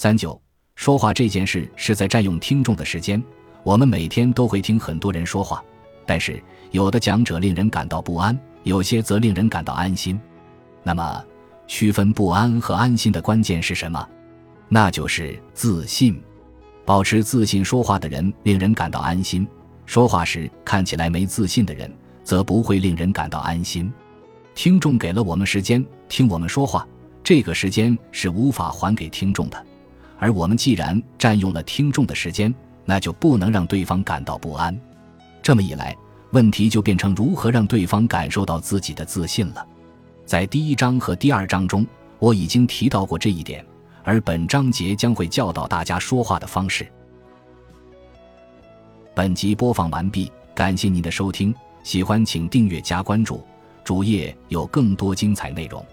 三九说话这件事是在占用听众的时间。我们每天都会听很多人说话，但是有的讲者令人感到不安，有些则令人感到安心。那么，区分不安和安心的关键是什么？那就是自信。保持自信说话的人令人感到安心，说话时看起来没自信的人则不会令人感到安心。听众给了我们时间听我们说话，这个时间是无法还给听众的，而我们既然占用了听众的时间。那就不能让对方感到不安，这么一来，问题就变成如何让对方感受到自己的自信了。在第一章和第二章中，我已经提到过这一点，而本章节将会教导大家说话的方式。本集播放完毕，感谢您的收听，喜欢请订阅加关注，主页有更多精彩内容。